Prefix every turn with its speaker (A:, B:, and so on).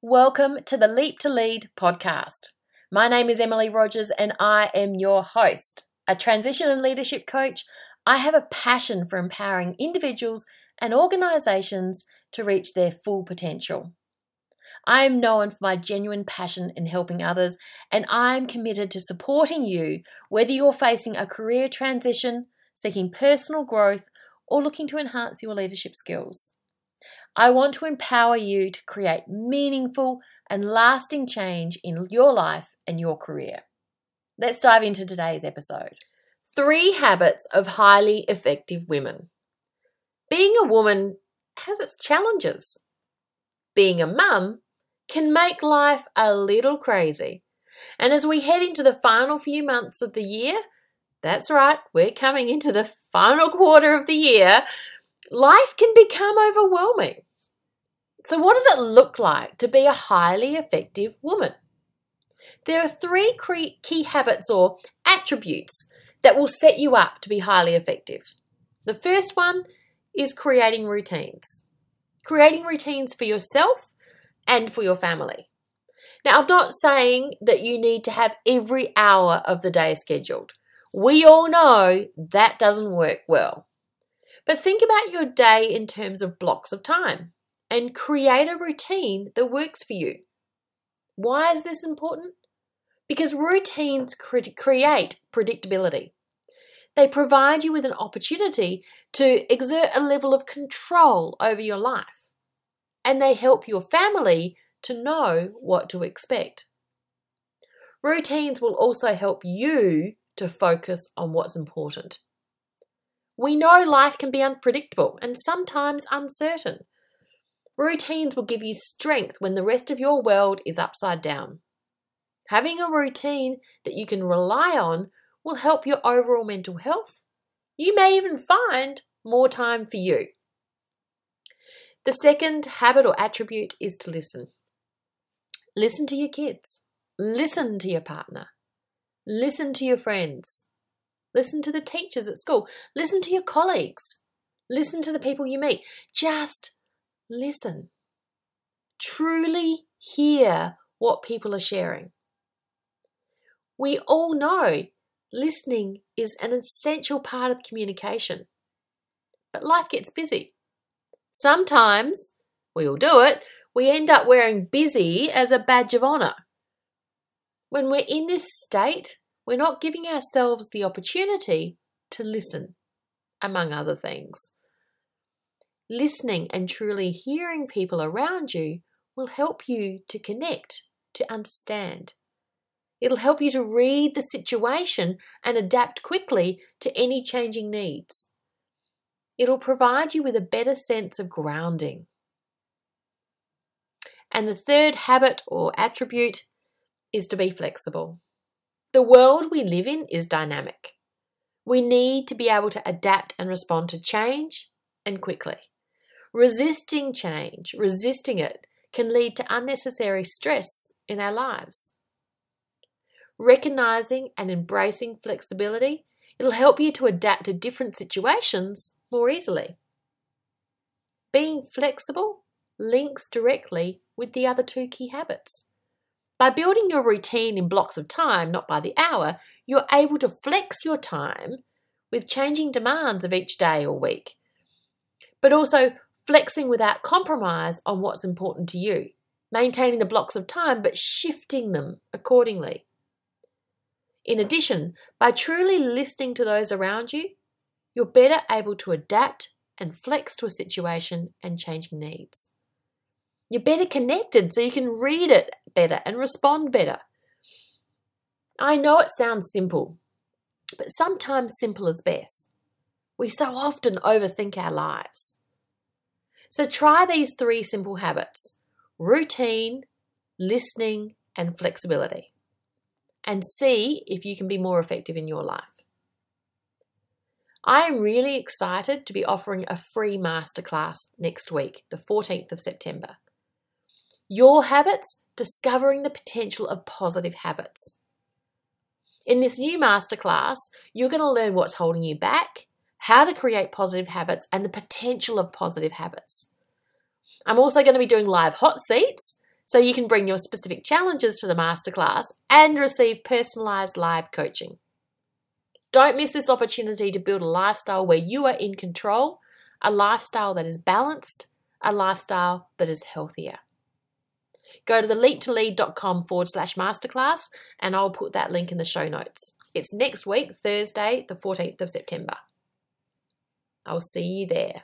A: Welcome to the Leap to Lead podcast. My name is Emily Rogers and I am your host. A transition and leadership coach, I have a passion for empowering individuals and organizations to reach their full potential. I am known for my genuine passion in helping others, and I am committed to supporting you whether you're facing a career transition, seeking personal growth, or looking to enhance your leadership skills. I want to empower you to create meaningful and lasting change in your life and your career. Let's dive into today's episode. Three habits of highly effective women. Being a woman has its challenges. Being a mum can make life a little crazy. And as we head into the final few months of the year, that's right, we're coming into the final quarter of the year, life can become overwhelming. So, what does it look like to be a highly effective woman? There are three key habits or attributes that will set you up to be highly effective. The first one is creating routines. Creating routines for yourself and for your family. Now, I'm not saying that you need to have every hour of the day scheduled. We all know that doesn't work well. But think about your day in terms of blocks of time and create a routine that works for you. Why is this important? Because routines create predictability. They provide you with an opportunity to exert a level of control over your life. And they help your family to know what to expect. Routines will also help you to focus on what's important. We know life can be unpredictable and sometimes uncertain. Routines will give you strength when the rest of your world is upside down. Having a routine that you can rely on will help your overall mental health. You may even find more time for you. The second habit or attribute is to listen. Listen to your kids. Listen to your partner. Listen to your friends. Listen to the teachers at school. Listen to your colleagues. Listen to the people you meet. Just listen. Truly hear what people are sharing. We all know listening is an essential part of communication. But life gets busy. Sometimes, we all do it, we end up wearing busy as a badge of honour. When we're in this state, we're not giving ourselves the opportunity to listen, among other things. Listening and truly hearing people around you will help you to connect, to understand. It'll help you to read the situation and adapt quickly to any changing needs. It'll provide you with a better sense of grounding. And the third habit or attribute is to be flexible. The world we live in is dynamic. We need to be able to adapt and respond to change and quickly. Resisting change, resisting it, can lead to unnecessary stress in our lives recognizing and embracing flexibility, it'll help you to adapt to different situations more easily. Being flexible links directly with the other two key habits. By building your routine in blocks of time, not by the hour, you're able to flex your time with changing demands of each day or week, but also flexing without compromise on what's important to you, maintaining the blocks of time but shifting them accordingly. In addition, by truly listening to those around you, you're better able to adapt and flex to a situation and changing needs. You're better connected so you can read it better and respond better. I know it sounds simple, but sometimes simple is best. We so often overthink our lives. So try these three simple habits routine, listening, and flexibility and see if you can be more effective in your life. I am really excited to be offering a free masterclass next week, the 14th of September. Your habits, discovering the potential of positive habits. In this new masterclass, you're going to learn what's holding you back, how to create positive habits, and the potential of positive habits. I'm also going to be doing live hot seats so you can bring your specific challenges to the masterclass and receive personalized live coaching. Don't miss this opportunity to build a lifestyle where you are in control, a lifestyle that is balanced, a lifestyle that is healthier. Go to the leaptolead.com forward slash masterclass and I'll put that link in the show notes. It's next week, Thursday, the 14th of September. I'll see you there.